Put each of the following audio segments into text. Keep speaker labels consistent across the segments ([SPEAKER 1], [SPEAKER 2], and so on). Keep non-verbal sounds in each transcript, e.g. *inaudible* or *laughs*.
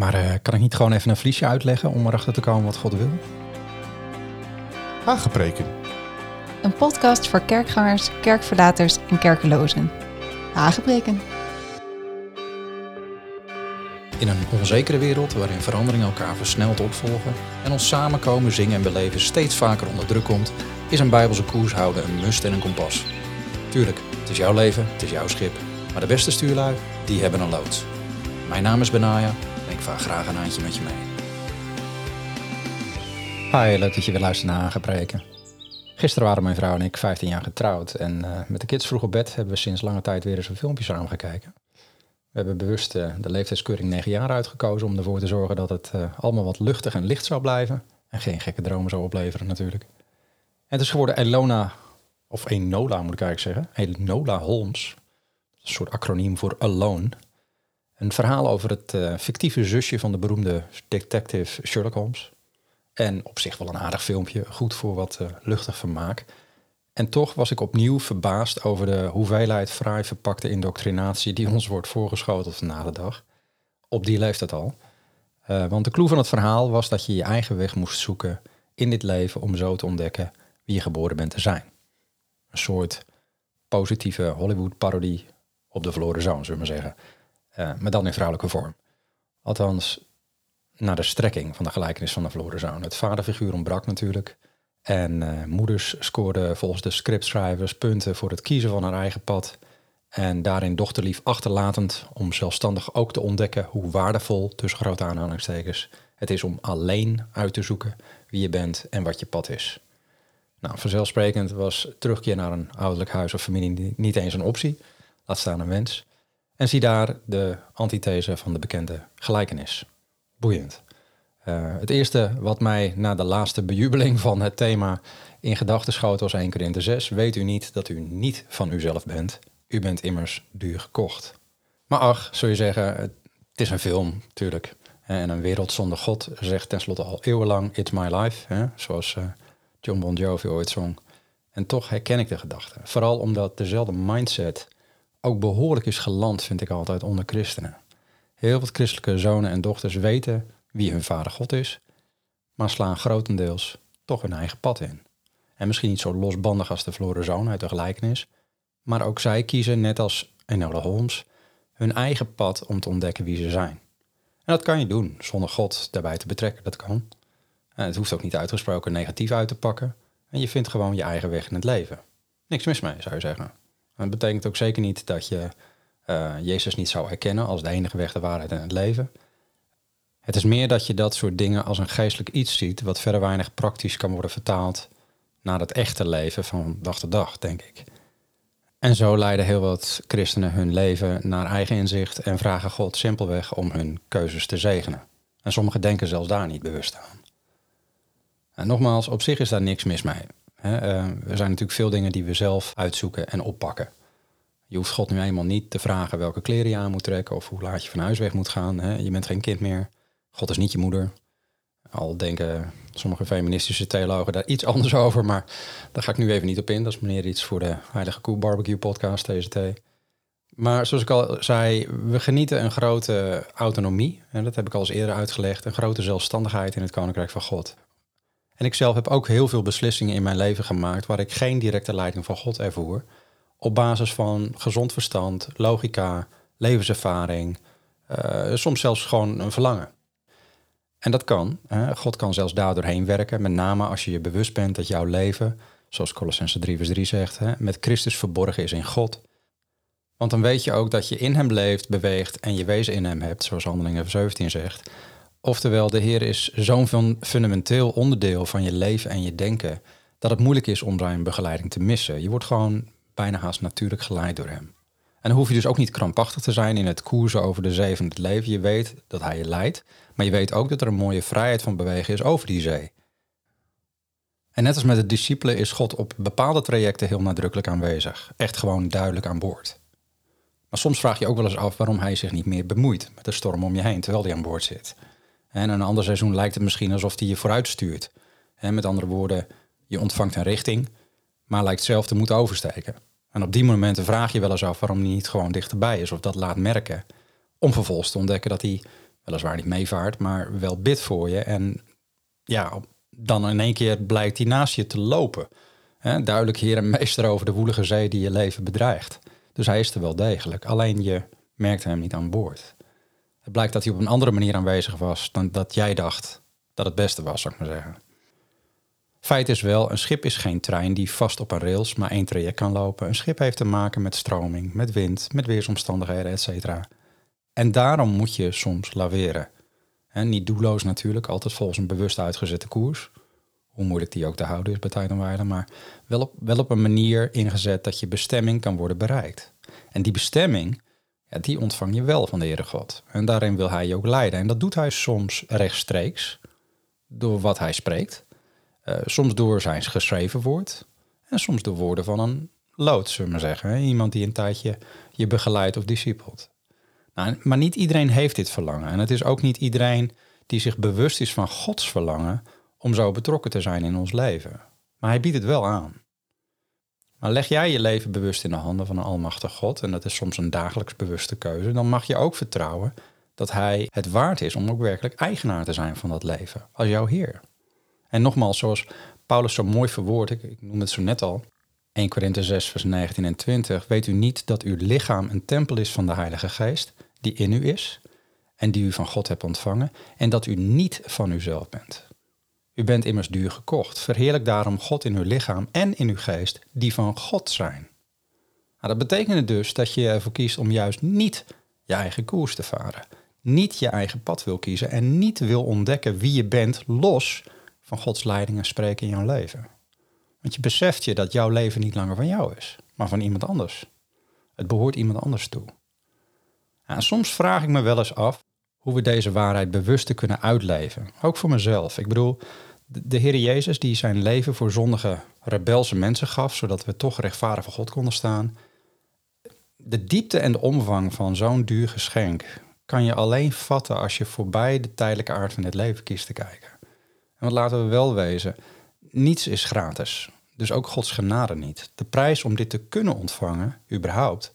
[SPEAKER 1] Maar uh, kan ik niet gewoon even een vliesje uitleggen om erachter te komen wat God wil?
[SPEAKER 2] Aangepreken.
[SPEAKER 3] Een podcast voor kerkgangers, kerkverlaters en kerkelozen. Aangepreken.
[SPEAKER 1] In een onzekere wereld waarin veranderingen elkaar versneld opvolgen en ons samenkomen, zingen en beleven steeds vaker onder druk komt, is een bijbelse koers houden een must en een kompas. Tuurlijk, het is jouw leven, het is jouw schip, maar de beste stuurlui, die hebben een loods. Mijn naam is Benaya en ik vaar graag een handje met je mee. Hi, leuk dat je weer luistert naar Aangepreken. Gisteren waren mijn vrouw en ik 15 jaar getrouwd en uh, met de kids vroeg op bed hebben we sinds lange tijd weer eens een filmpje samen gekeken. We hebben bewust uh, de leeftijdskeuring 9 jaar uitgekozen om ervoor te zorgen dat het uh, allemaal wat luchtig en licht zou blijven. En geen gekke dromen zou opleveren natuurlijk. En het is geworden Elona, of Enola moet ik eigenlijk zeggen, Enola Holmes. Een soort acroniem voor Alone. Een verhaal over het uh, fictieve zusje van de beroemde detective Sherlock Holmes. En op zich wel een aardig filmpje, goed voor wat uh, luchtig vermaak. En toch was ik opnieuw verbaasd over de hoeveelheid fraai verpakte indoctrinatie die ons wordt voorgeschoteld vandaag de dag. Op die leeftijd al. Uh, want de clue van het verhaal was dat je je eigen weg moest zoeken in dit leven om zo te ontdekken wie je geboren bent te zijn. Een soort positieve Hollywood-parodie op de verloren zoon, zullen we maar zeggen. Uh, maar dan in vrouwelijke vorm. Althans, naar de strekking van de gelijkenis van de verloren zoon. Het vaderfiguur ontbrak natuurlijk. En uh, moeders scoorden volgens de scriptschrijvers punten voor het kiezen van haar eigen pad. En daarin dochterlief achterlatend om zelfstandig ook te ontdekken hoe waardevol, tussen grote aanhalingstekens, het is om alleen uit te zoeken wie je bent en wat je pad is. Nou, vanzelfsprekend was terugkeer naar een ouderlijk huis of familie niet eens een optie, laat staan een wens. En zie daar de antithese van de bekende gelijkenis. Boeiend. Uh, het eerste wat mij na de laatste bejubeling van het thema in gedachten schoot was 1 Korinthe 6. Weet u niet dat u niet van uzelf bent? U bent immers duur gekocht. Maar ach, zul je zeggen, het is een film, natuurlijk. En een wereld zonder God zegt tenslotte al eeuwenlang It's my life, hè? zoals uh, John Bon Jovi ooit zong. En toch herken ik de gedachte. Vooral omdat dezelfde mindset ook behoorlijk is geland, vind ik altijd, onder christenen. Heel wat christelijke zonen en dochters weten wie hun vader God is, maar slaan grotendeels toch hun eigen pad in. En misschien niet zo losbandig als de verloren zoon uit de gelijkenis, maar ook zij kiezen, net als Enola Holmes, hun eigen pad om te ontdekken wie ze zijn. En dat kan je doen, zonder God daarbij te betrekken, dat kan. En het hoeft ook niet uitgesproken negatief uit te pakken. En je vindt gewoon je eigen weg in het leven. Niks mis mee, zou je zeggen. Dat betekent ook zeker niet dat je uh, Jezus niet zou erkennen als de enige weg, de waarheid en het leven. Het is meer dat je dat soort dingen als een geestelijk iets ziet, wat verder weinig praktisch kan worden vertaald naar het echte leven van dag tot dag, denk ik. En zo leiden heel wat christenen hun leven naar eigen inzicht en vragen God simpelweg om hun keuzes te zegenen. En sommigen denken zelfs daar niet bewust aan. En nogmaals, op zich is daar niks mis mee. Uh, er zijn natuurlijk veel dingen die we zelf uitzoeken en oppakken. Je hoeft God nu eenmaal niet te vragen welke kleren je aan moet trekken of hoe laat je van huis weg moet gaan. Je bent geen kind meer. God is niet je moeder. Al denken sommige feministische theologen daar iets *laughs* anders over, maar daar ga ik nu even niet op in. Dat is meneer iets voor de Heilige Koe Barbecue podcast, TZT. Maar zoals ik al zei, we genieten een grote autonomie. En dat heb ik al eens eerder uitgelegd. Een grote zelfstandigheid in het Koninkrijk van God. En ik zelf heb ook heel veel beslissingen in mijn leven gemaakt waar ik geen directe leiding van God ervoer. Op basis van gezond verstand, logica, levenservaring, uh, soms zelfs gewoon een verlangen. En dat kan. Hè? God kan zelfs daardoorheen werken, met name als je je bewust bent dat jouw leven, zoals Colossense 3 vers 3 zegt, hè, met Christus verborgen is in God. Want dan weet je ook dat je in hem leeft, beweegt en je wezen in hem hebt, zoals Handelingen 17 zegt. Oftewel, de Heer is zo'n fundamenteel onderdeel van je leven en je denken, dat het moeilijk is om zijn begeleiding te missen. Je wordt gewoon bijna haast natuurlijk geleid door hem. En dan hoef je dus ook niet krampachtig te zijn in het koersen over de zee van het leven. Je weet dat hij je leidt, maar je weet ook dat er een mooie vrijheid van bewegen is over die zee. En net als met de discipelen is God op bepaalde trajecten heel nadrukkelijk aanwezig. Echt gewoon duidelijk aan boord. Maar soms vraag je ook wel eens af waarom hij zich niet meer bemoeit met de storm om je heen terwijl hij aan boord zit. En een ander seizoen lijkt het misschien alsof hij je vooruit stuurt. Met andere woorden, je ontvangt een richting, maar lijkt zelf te moeten oversteken. En op die momenten vraag je wel eens af waarom hij niet gewoon dichterbij is of dat laat merken. Om vervolgens te ontdekken dat hij weliswaar niet meevaart, maar wel bidt voor je. En ja, dan in één keer blijkt hij naast je te lopen. Duidelijk heer en meester over de woelige zee die je leven bedreigt. Dus hij is er wel degelijk. Alleen je merkte hem niet aan boord. Blijkt dat hij op een andere manier aanwezig was dan dat jij dacht dat het beste was, zou ik maar zeggen. Feit is wel, een schip is geen trein die vast op een rails maar één traject kan lopen. Een schip heeft te maken met stroming, met wind, met weersomstandigheden, etc. En daarom moet je soms laveren. En niet doelloos natuurlijk, altijd volgens een bewust uitgezette koers. Hoe moeilijk die ook te houden is bij tijd en wijle, maar wel op, wel op een manier ingezet dat je bestemming kan worden bereikt. En die bestemming, die ontvang je wel van de Heere God. En daarin wil hij je ook leiden. En dat doet hij soms rechtstreeks, door wat hij spreekt. Uh, soms door zijn geschreven woord. En soms door woorden van een lood, zullen we maar zeggen. Iemand die een tijdje je begeleidt of discipelt. Nou, maar niet iedereen heeft dit verlangen. En het is ook niet iedereen die zich bewust is van Gods verlangen om zo betrokken te zijn in ons leven. Maar hij biedt het wel aan. Maar leg jij je leven bewust in de handen van een almachtig God, en dat is soms een dagelijks bewuste keuze, dan mag je ook vertrouwen dat Hij het waard is om ook werkelijk eigenaar te zijn van dat leven, als jouw Heer. En nogmaals, zoals Paulus zo mooi verwoordt, ik, ik noem het zo net al, 1 Korinthe 6, vers 19 en 20, weet u niet dat uw lichaam een tempel is van de Heilige Geest, die in u is en die u van God hebt ontvangen, en dat u niet van uzelf bent. U bent immers duur gekocht. Verheerlijk daarom God in uw lichaam en in uw geest, die van God zijn. Nou, dat betekent dus dat je ervoor kiest om juist niet je eigen koers te varen. Niet je eigen pad wil kiezen en niet wil ontdekken wie je bent los van Gods leiding en spreken in jouw leven. Want je beseft je dat jouw leven niet langer van jou is, maar van iemand anders. Het behoort iemand anders toe. Soms vraag ik me wel eens af hoe we deze waarheid bewust kunnen uitleven. Ook voor mezelf. Ik bedoel, de Heer Jezus die zijn leven voor zondige, rebelse mensen gaf, zodat we toch rechtvaardig voor God konden staan. De diepte en de omvang van zo'n duur geschenk kan je alleen vatten als je voorbij de tijdelijke aard van het leven kiest te kijken. En wat laten we wel wezen, niets is gratis. Dus ook Gods genade niet. De prijs om dit te kunnen ontvangen, überhaupt,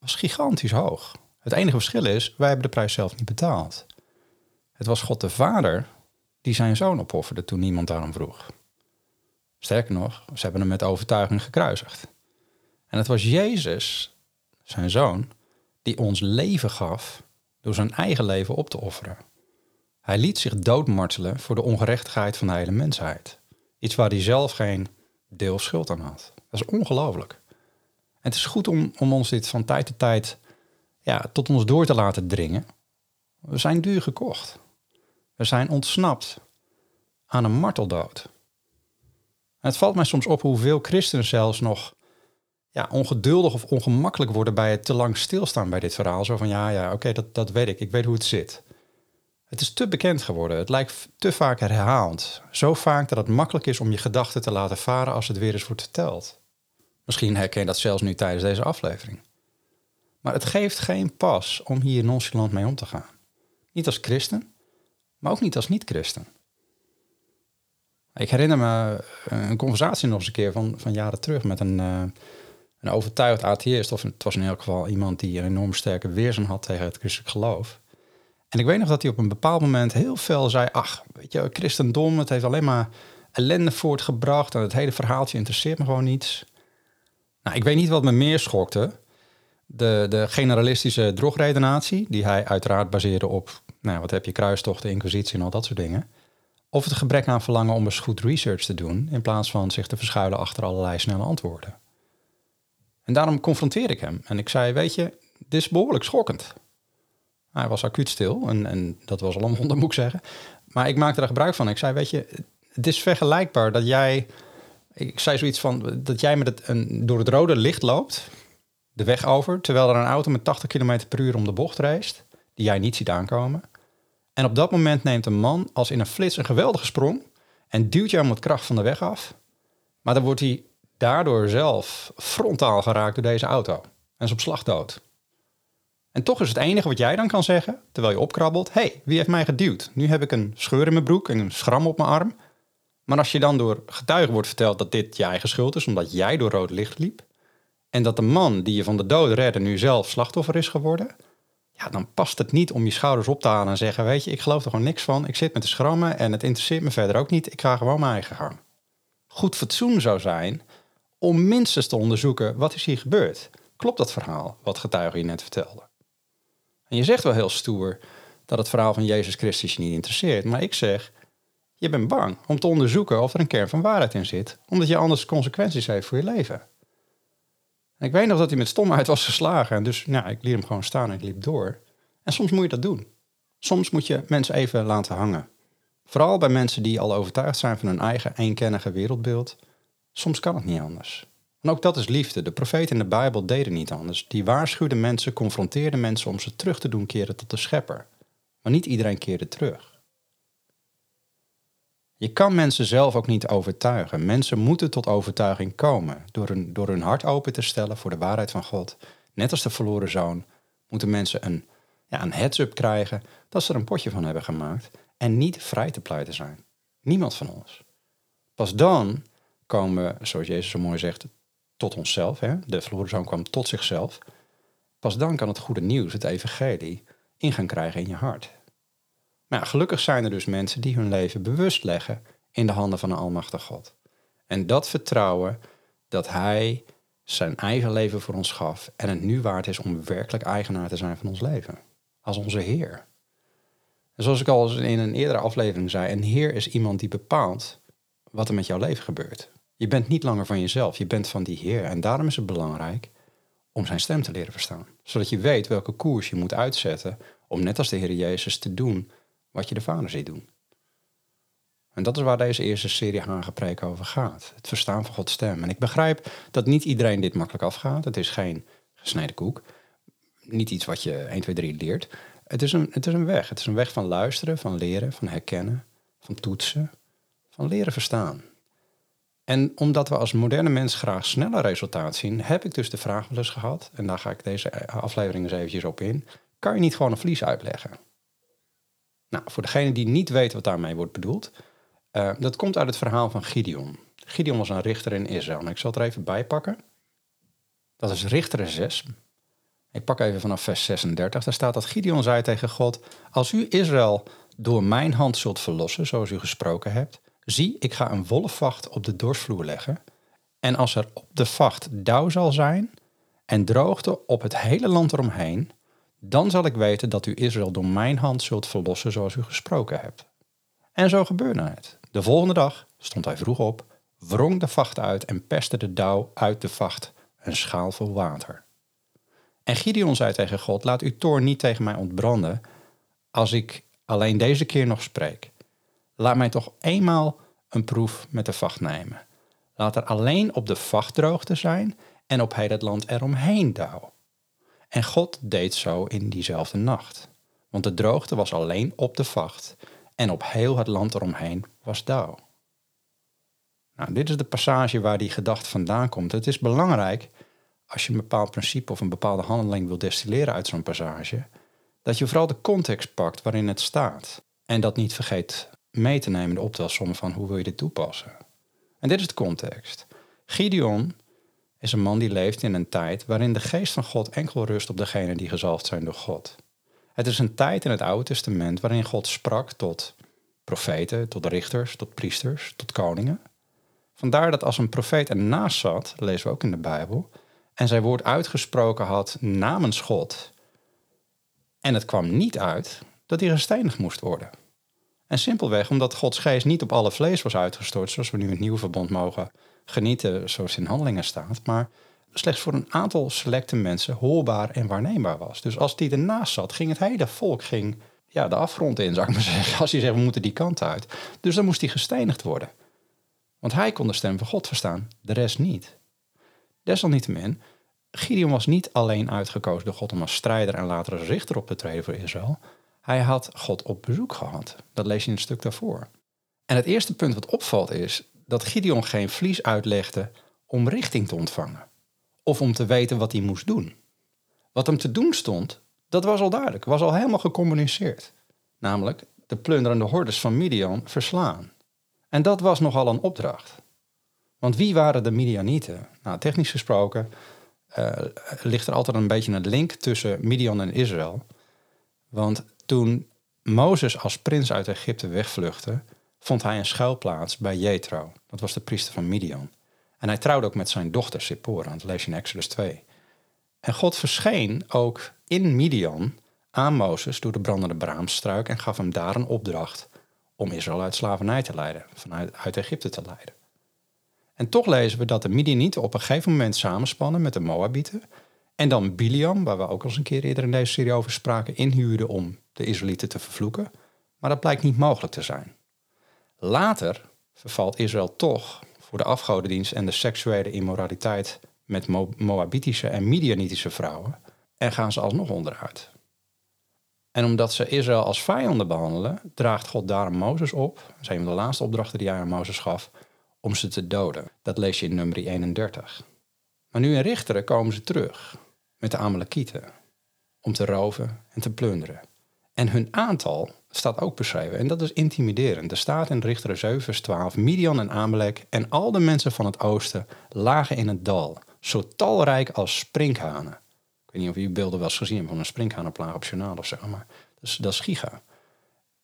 [SPEAKER 1] was gigantisch hoog. Het enige verschil is, wij hebben de prijs zelf niet betaald. Het was God de Vader die zijn zoon opofferde toen niemand daarom vroeg. Sterker nog, ze hebben hem met overtuiging gekruisigd. En het was Jezus, zijn zoon, die ons leven gaf door zijn eigen leven op te offeren. Hij liet zich doodmartelen voor de ongerechtigheid van de hele mensheid. Iets waar hij zelf geen deel schuld aan had. Dat is ongelooflijk. En het is goed om, om ons dit van tijd tot tijd ja, tot ons door te laten dringen. We zijn duur gekocht. We zijn ontsnapt aan een marteldood. het valt mij soms op hoeveel christenen zelfs nog ja, ongeduldig of ongemakkelijk worden bij het te lang stilstaan bij dit verhaal. Zo van ja, ja, oké, dat, dat weet ik. Ik weet hoe het zit. Het is te bekend geworden. Het lijkt te vaak herhaald. Zo vaak dat het makkelijk is om je gedachten te laten varen als het weer eens wordt verteld. Misschien herken je dat zelfs nu tijdens deze aflevering. Maar het geeft geen pas om hier nonchalant mee om te gaan. Niet als christen, maar ook niet als niet-christen. Ik herinner me een conversatie nog eens een keer van, van jaren terug met een, uh, een overtuigd atheïst. Of het was in elk geval iemand die een enorm sterke weerzin had tegen het christelijk geloof. En ik weet nog dat hij op een bepaald moment heel veel zei: Ach, weet je, christendom, het heeft alleen maar ellende voortgebracht. En het hele verhaaltje interesseert me gewoon niets. Nou, ik weet niet wat me meer schokte. De, de generalistische drogredenatie, die hij uiteraard baseerde op, nou, wat heb je, kruistochten, inquisitie en al dat soort dingen. Of het gebrek aan verlangen om eens goed research te doen, in plaats van zich te verschuilen achter allerlei snelle antwoorden. En daarom confronteer ik hem. En ik zei, weet je, dit is behoorlijk schokkend. Hij was acuut stil en, en dat was al een wonder, *laughs* moet ik zeggen. Maar ik maakte er gebruik van. Ik zei, weet je, het is vergelijkbaar dat jij... Ik zei zoiets van, dat jij met het, een, door het rode licht loopt de weg over, terwijl er een auto met 80 km per uur om de bocht reist, die jij niet ziet aankomen. En op dat moment neemt een man als in een flits een geweldige sprong en duwt jou met kracht van de weg af. Maar dan wordt hij daardoor zelf frontaal geraakt door deze auto en is op slag dood. En toch is het enige wat jij dan kan zeggen, terwijl je opkrabbelt: hey, wie heeft mij geduwd? Nu heb ik een scheur in mijn broek en een schram op mijn arm. Maar als je dan door getuigen wordt verteld dat dit je eigen schuld is, omdat jij door rood licht liep, en dat de man die je van de dood redde nu zelf slachtoffer is geworden, ja, dan past het niet om je schouders op te halen en zeggen: Weet je, ik geloof er gewoon niks van. Ik zit met de schrammen en het interesseert me verder ook niet. Ik ga gewoon mijn eigen gang. Goed fatsoen zou zijn om minstens te onderzoeken: wat is hier gebeurd? Klopt dat verhaal wat getuige je net vertelde? En je zegt wel heel stoer dat het verhaal van Jezus Christus je niet interesseert. Maar ik zeg: je bent bang om te onderzoeken of er een kern van waarheid in zit, omdat je anders consequenties heeft voor je leven. Ik weet nog dat hij met stomheid was geslagen. En dus nou, ik liet hem gewoon staan en ik liep door. En soms moet je dat doen. Soms moet je mensen even laten hangen. Vooral bij mensen die al overtuigd zijn van hun eigen eenkennige wereldbeeld. Soms kan het niet anders. En ook dat is liefde. De profeten in de Bijbel deden niet anders. Die waarschuwden mensen, confronteerden mensen om ze terug te doen keren tot de schepper. Maar niet iedereen keerde terug. Je kan mensen zelf ook niet overtuigen. Mensen moeten tot overtuiging komen door hun, door hun hart open te stellen voor de waarheid van God. Net als de verloren zoon moeten mensen een, ja, een heads-up krijgen dat ze er een potje van hebben gemaakt en niet vrij te pleiten zijn. Niemand van ons. Pas dan komen we, zoals Jezus zo mooi zegt, tot onszelf. Hè? De verloren zoon kwam tot zichzelf. Pas dan kan het goede nieuws, het evangelie, in gaan krijgen in je hart. Maar gelukkig zijn er dus mensen die hun leven bewust leggen in de handen van een almachtig God. En dat vertrouwen dat Hij zijn eigen leven voor ons gaf en het nu waard is om werkelijk eigenaar te zijn van ons leven. Als onze Heer. En zoals ik al in een eerdere aflevering zei, een Heer is iemand die bepaalt wat er met jouw leven gebeurt. Je bent niet langer van jezelf, je bent van die Heer. En daarom is het belangrijk om zijn stem te leren verstaan. Zodat je weet welke koers je moet uitzetten om net als de Heer Jezus te doen wat je de vader ziet doen. En dat is waar deze eerste serie Hagepreek over gaat. Het verstaan van Gods stem. En ik begrijp dat niet iedereen dit makkelijk afgaat. Het is geen gesneden koek. Niet iets wat je 1, 2, 3 leert. Het is, een, het is een weg. Het is een weg van luisteren, van leren, van herkennen, van toetsen, van leren verstaan. En omdat we als moderne mens graag sneller resultaat zien, heb ik dus de vraag wel eens gehad, en daar ga ik deze aflevering eens eventjes op in, kan je niet gewoon een vlies uitleggen? Nou, voor degene die niet weet wat daarmee wordt bedoeld, uh, dat komt uit het verhaal van Gideon. Gideon was een richter in Israël. En ik zal het er even bij pakken. Dat is Richter 6. Ik pak even vanaf vers 36. Daar staat dat Gideon zei tegen God: Als u Israël door mijn hand zult verlossen, zoals u gesproken hebt, zie, ik ga een wolfvacht op de dorsvloer leggen. En als er op de vacht dauw zal zijn en droogte op het hele land eromheen, dan zal ik weten dat u Israël door mijn hand zult verlossen zoals u gesproken hebt. En zo gebeurde het. De volgende dag stond hij vroeg op, wrong de vacht uit en pestte de dauw uit de vacht, een schaal vol water. En Gideon zei tegen God, laat uw toorn niet tegen mij ontbranden, als ik alleen deze keer nog spreek. Laat mij toch eenmaal een proef met de vacht nemen. Laat er alleen op de vacht droogte zijn en op heel het land eromheen dauw. En God deed zo in diezelfde nacht. Want de droogte was alleen op de vacht en op heel het land eromheen was dauw. Nou, dit is de passage waar die gedachte vandaan komt. Het is belangrijk, als je een bepaald principe of een bepaalde handeling wil destilleren uit zo'n passage, dat je vooral de context pakt waarin het staat. En dat niet vergeet mee te nemen de optelsom van hoe wil je dit toepassen. En dit is de context. Gideon is een man die leeft in een tijd waarin de geest van God enkel rust op degenen die gezalfd zijn door God. Het is een tijd in het Oude Testament waarin God sprak tot profeten, tot richters, tot priesters, tot koningen. Vandaar dat als een profeet ernaast zat, lezen we ook in de Bijbel, en zijn woord uitgesproken had namens God, en het kwam niet uit, dat hij gestenigd moest worden. En simpelweg omdat Gods geest niet op alle vlees was uitgestort, zoals we nu in het nieuwe verbond mogen genieten zoals in handelingen staat, maar slechts voor een aantal selecte mensen hoorbaar en waarneembaar was. Dus als die ernaast zat, ging het hele volk ging, ja, de afgrond in, zou ik maar *laughs* zeggen. Als hij zegt, we moeten die kant uit. Dus dan moest hij gestenigd worden. Want hij kon de stem van God verstaan, de rest niet. Desalniettemin, Gideon was niet alleen uitgekozen door God om als strijder en later als richter op te treden voor Israël. Hij had God op bezoek gehad. Dat lees je in het stuk daarvoor. En het eerste punt wat opvalt is dat Gideon geen vlies uitlegde om richting te ontvangen. Of om te weten wat hij moest doen. Wat hem te doen stond, dat was al duidelijk, was al helemaal gecommuniceerd. Namelijk de plunderende hordes van Midian verslaan. En dat was nogal een opdracht. Want wie waren de Midianieten? Nou, technisch gesproken uh, ligt er altijd een beetje een link tussen Midian en Israël. Want toen Mozes als prins uit Egypte wegvluchtte, vond hij een schuilplaats bij Jethro. Dat was de priester van Midian. En hij trouwde ook met zijn dochter Sippora, dat lees je in Exodus 2. En God verscheen ook in Midian aan Mozes door de brandende braamstruik en gaf hem daar een opdracht om Israël uit slavernij te leiden, vanuit uit Egypte te leiden. En toch lezen we dat de Midianieten op een gegeven moment samenspannen met de Moabieten. En dan Biliam, waar we ook al eens een keer eerder in deze serie over spraken, inhuurden om de Israëlieten te vervloeken. Maar dat blijkt niet mogelijk te zijn. Later vervalt Israël toch voor de afgodendienst en de seksuele immoraliteit met Moabitische en Midianitische vrouwen en gaan ze alsnog onderuit. En omdat ze Israël als vijanden behandelen, draagt God daarom Mozes op, een van de laatste opdrachten die hij aan Mozes gaf, om ze te doden. Dat lees je in nummer 31. Maar nu in Richteren komen ze terug met de Amalekieten om te roven en te plunderen. En hun aantal staat ook beschreven en dat is intimiderend. Er staat in Richteren 7 vers 12, Midian en Amalek en al de mensen van het oosten lagen in het dal, zo talrijk als sprinkhanen. Ik weet niet of je beelden wel eens gezien hebben van een sprinkhanenplaag op journaal of zo, maar dat is, dat is giga.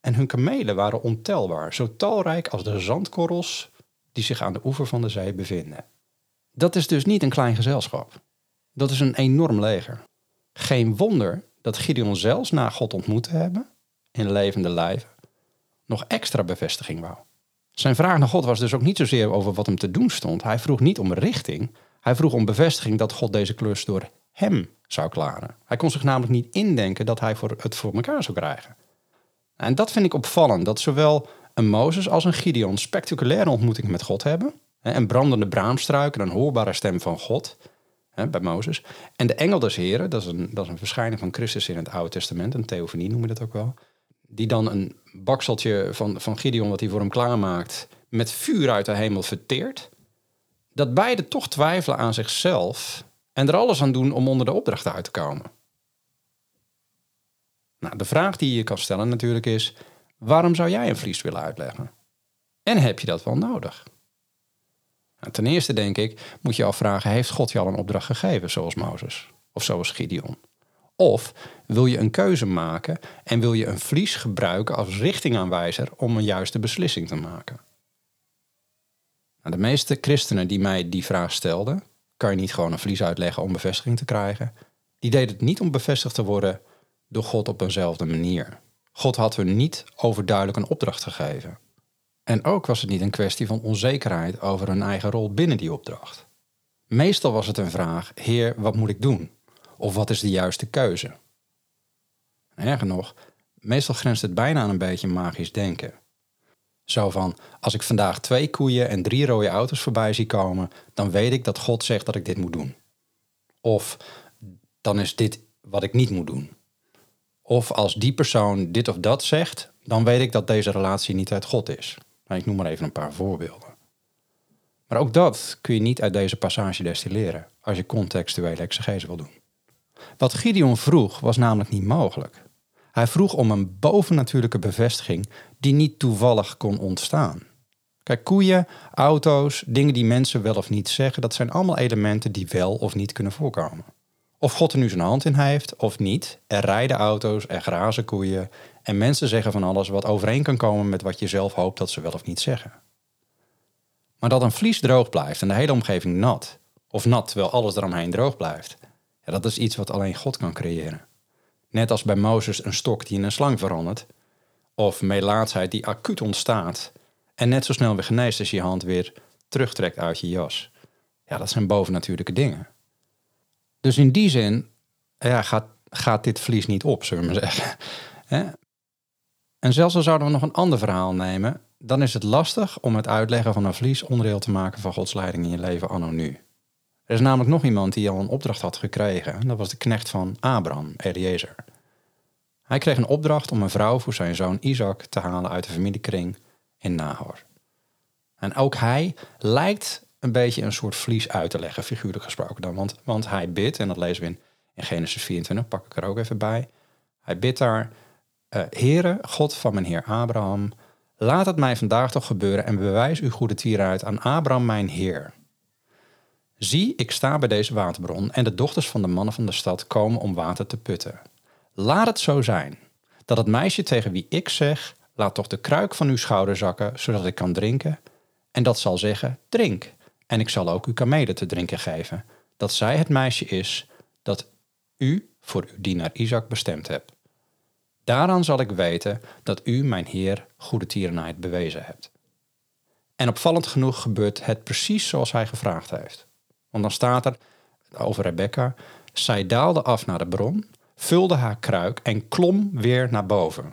[SPEAKER 1] En hun kamelen waren ontelbaar, zo talrijk als de zandkorrels die zich aan de oever van de zee bevinden. Dat is dus niet een klein gezelschap. Dat is een enorm leger. Geen wonder dat Gideon zelfs na God ontmoet te hebben, in levende lijven, nog extra bevestiging wou. Zijn vraag naar God was dus ook niet zozeer over wat hem te doen stond. Hij vroeg niet om richting. Hij vroeg om bevestiging dat God deze klus door hem zou klaren. Hij kon zich namelijk niet indenken dat hij voor het voor elkaar zou krijgen. En dat vind ik opvallend, dat zowel een Mozes als een Gideon spectaculaire ontmoetingen met God hebben. Een brandende braamstruik en een hoorbare stem van God bij Mozes. En de engel des heren, dat is, een, dat is een verschijning van Christus in het Oude Testament, een theofonie noemen we dat ook wel. Die dan een bakseltje van, van Gideon, wat hij voor hem klaarmaakt, met vuur uit de hemel verteert. Dat beide toch twijfelen aan zichzelf en er alles aan doen om onder de opdracht uit te komen. Nou, de vraag die je kan stellen natuurlijk is: waarom zou jij een vlies willen uitleggen? En heb je dat wel nodig? Nou, ten eerste denk ik, moet je afvragen, heeft God je al een opdracht gegeven, zoals Mozes of zoals Gideon? Of wil je een keuze maken en wil je een vlies gebruiken als richtingaanwijzer om een juiste beslissing te maken? Nou, de meeste christenen die mij die vraag stelden, kan je niet gewoon een vlies uitleggen om bevestiging te krijgen. Die deden het niet om bevestigd te worden door God op eenzelfde manier. God had hun niet overduidelijk een opdracht gegeven. En ook was het niet een kwestie van onzekerheid over hun eigen rol binnen die opdracht. Meestal was het een vraag: Heer, wat moet ik doen? Of wat is de juiste keuze? Erger nog, meestal grenst het bijna aan een beetje magisch denken. Zo van: als ik vandaag twee koeien en drie rode auto's voorbij zie komen, dan weet ik dat God zegt dat ik dit moet doen. Of dan is dit wat ik niet moet doen. Of als die persoon dit of dat zegt, dan weet ik dat deze relatie niet uit God is. Nou, ik noem maar even een paar voorbeelden. Maar ook dat kun je niet uit deze passage destilleren als je contextuele exegese wil doen. Wat Gideon vroeg was namelijk niet mogelijk. Hij vroeg om een bovennatuurlijke bevestiging die niet toevallig kon ontstaan. Kijk, koeien, auto's, dingen die mensen wel of niet zeggen, dat zijn allemaal elementen die wel of niet kunnen voorkomen. Of God er nu zijn hand in heeft of niet, er rijden auto's, er grazen koeien en mensen zeggen van alles wat overeen kan komen met wat je zelf hoopt dat ze wel of niet zeggen. Maar dat een vlies droog blijft en de hele omgeving nat, of nat terwijl alles eromheen droog blijft, dat is iets wat alleen God kan creëren. Net als bij Mozes een stok die in een slang verandert, of melaatsheid die acuut ontstaat en net zo snel weer geneest als je je hand weer terugtrekt uit je jas. Ja, dat zijn bovennatuurlijke dingen. Dus in die zin ja, gaat, gaat dit vlies niet op, zullen we maar zeggen. En zelfs al zouden we nog een ander verhaal nemen, dan is het lastig om het uitleggen van een vlies onderdeel te maken van Gods leiding in je leven anno nu. Er is namelijk nog iemand die al een opdracht had gekregen. Dat was de knecht van Abraham, Eliezer. Hij kreeg een opdracht om een vrouw voor zijn zoon Isaac te halen uit de familiekring in Nahor. En ook hij lijkt een beetje een soort vlies uit te leggen, figuurlijk gesproken dan. Want, want hij bidt, en dat lezen we in, Genesis 24, pak ik er ook even bij. Hij bidt daar, uh, Heere, God van mijn heer Abraham, laat het mij vandaag toch gebeuren en bewijs uw goede tieruit aan Abraham mijn heer. Zie, ik sta bij deze waterbron en de dochters van de mannen van de stad komen om water te putten. Laat het zo zijn, dat het meisje tegen wie ik zeg, laat toch de kruik van uw schouder zakken, zodat ik kan drinken, en dat zal zeggen, drink, en ik zal ook uw kamelen te drinken geven, dat zij het meisje is dat u voor uw dienaar Isaac bestemd hebt. Daaraan zal ik weten dat u, mijn Heer, goede tierenheid bewezen hebt. En opvallend genoeg gebeurt het precies zoals hij gevraagd heeft. Want dan staat er over Rebecca: zij daalde af naar de bron, vulde haar kruik en klom weer naar boven.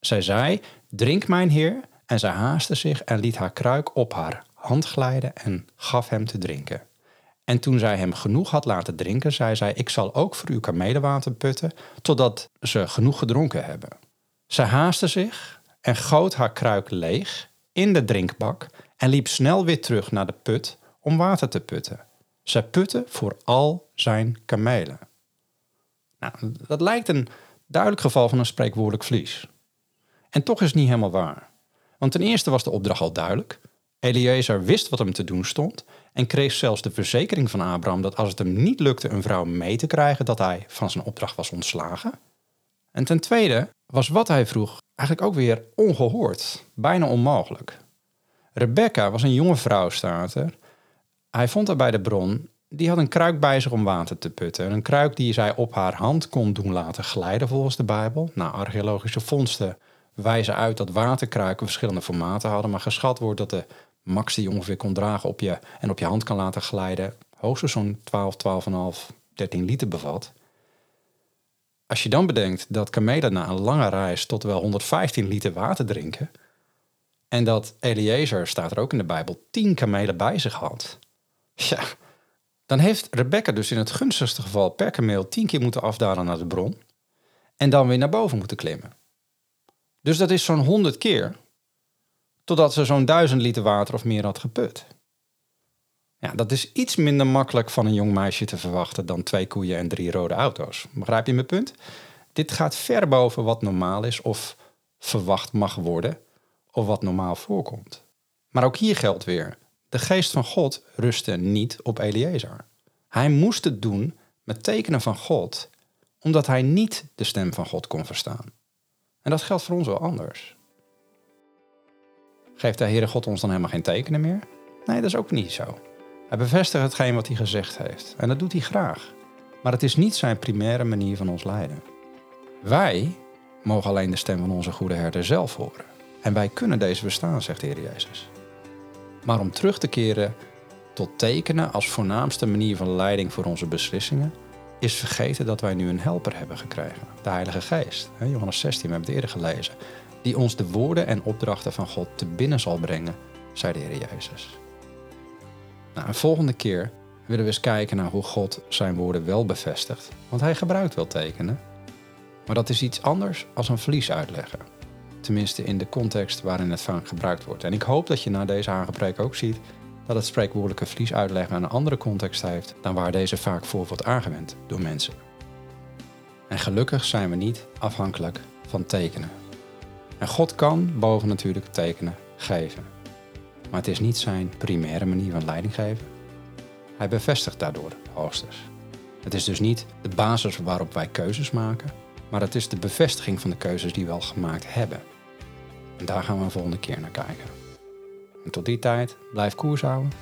[SPEAKER 1] Zij zei: Drink, mijn heer. En zij haastte zich en liet haar kruik op haar hand glijden en gaf hem te drinken. En toen zij hem genoeg had laten drinken, zei zij: Ik zal ook voor uw kamelenwater putten, totdat ze genoeg gedronken hebben. Zij haastte zich en goot haar kruik leeg in de drinkbak en liep snel weer terug naar de put om water te putten. Zij putte voor al zijn kamelen. Nou, dat lijkt een duidelijk geval van een spreekwoordelijk vlies. En toch is het niet helemaal waar. Want ten eerste was de opdracht al duidelijk. Eliezer wist wat hem te doen stond en kreeg zelfs de verzekering van Abraham dat als het hem niet lukte een vrouw mee te krijgen, dat hij van zijn opdracht was ontslagen. En ten tweede was wat hij vroeg eigenlijk ook weer ongehoord, bijna onmogelijk. Rebecca was een jonge vrouw, staat er. Hij vond haar bij de bron. Die had een kruik bij zich om water te putten. Een kruik die zij op haar hand kon doen laten glijden volgens de Bijbel. Nou, archeologische vondsten wijzen uit dat waterkruiken verschillende formaten hadden. Maar geschat wordt dat de max die je ongeveer kon dragen op je, en op je hand kan laten glijden... hoogstens zo'n 12, 12,5, 13 liter bevat. Als je dan bedenkt dat kamelen na een lange reis tot wel 115 liter water drinken... en dat Eliezer, staat er ook in de Bijbel, 10 kamelen bij zich had... Ja, dan heeft Rebecca dus in het gunstigste geval per kameel 10 keer moeten afdalen naar de bron... en dan weer naar boven moeten klimmen. Dus dat is zo'n 100 keer totdat ze zo'n 1000 liter water of meer had geput. Ja, dat is iets minder makkelijk van een jong meisje te verwachten dan twee koeien en drie rode auto's. Begrijp je mijn punt? Dit gaat ver boven wat normaal is of verwacht mag worden of wat normaal voorkomt. Maar ook hier geldt weer: de geest van God rustte niet op Eliezer. Hij moest het doen met tekenen van God, omdat hij niet de stem van God kon verstaan. En dat geldt voor ons wel anders. Geeft de Heere God ons dan helemaal geen tekenen meer? Nee, dat is ook niet zo. Hij bevestigt hetgeen wat hij gezegd heeft. En dat doet hij graag. Maar het is niet zijn primaire manier van ons leiden. Wij mogen alleen de stem van onze goede herder zelf horen. En wij kunnen deze verstaan, zegt de Heer Jezus. Maar om terug te keren tot tekenen als voornaamste manier van leiding voor onze beslissingen, is vergeten dat wij nu een helper hebben gekregen, de Heilige Geest. Johannes 16, we hebben het eerder gelezen. Die ons de woorden en opdrachten van God te binnen zal brengen, zei de Heer Jezus. Nou, een volgende keer willen we eens kijken naar hoe God zijn woorden wel bevestigt. Want hij gebruikt wel tekenen. Maar dat is iets anders als een vlies uitleggen. Tenminste in de context waarin het vaak gebruikt wordt. En ik hoop dat je na deze aangepreek ook ziet dat het spreekwoordelijke vlies uitleggen een andere context heeft dan waar deze vaak voor wordt aangewend door mensen. En gelukkig zijn we niet afhankelijk van tekenen. En God kan boven natuurlijk tekenen geven. Maar het is niet zijn primaire manier van leiding geven. Hij bevestigt daardoor hoogstens. Het is dus niet de basis waarop wij keuzes maken, maar het is de bevestiging van de keuzes die we al gemaakt hebben. En daar gaan we een volgende keer naar kijken. En tot die tijd, blijf koers houden.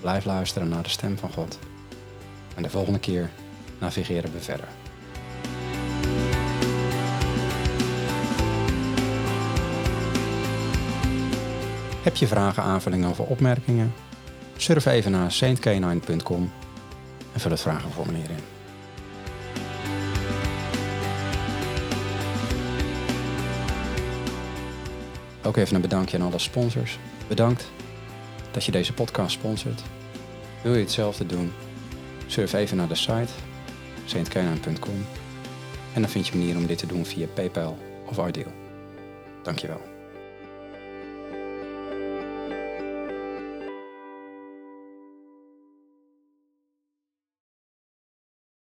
[SPEAKER 1] Blijf luisteren naar de stem van God. En de volgende keer navigeren we verder. Heb je vragen, aanvullingen of opmerkingen? Surf even naar saintcanine.com en vul het vragenformulier in. Ook even een bedankje aan alle sponsors. Bedankt dat je deze podcast sponsort. Wil je hetzelfde doen? Surf even naar de site saintcanine.com en dan vind je manier om dit te doen via PayPal of Ideal. Dankjewel.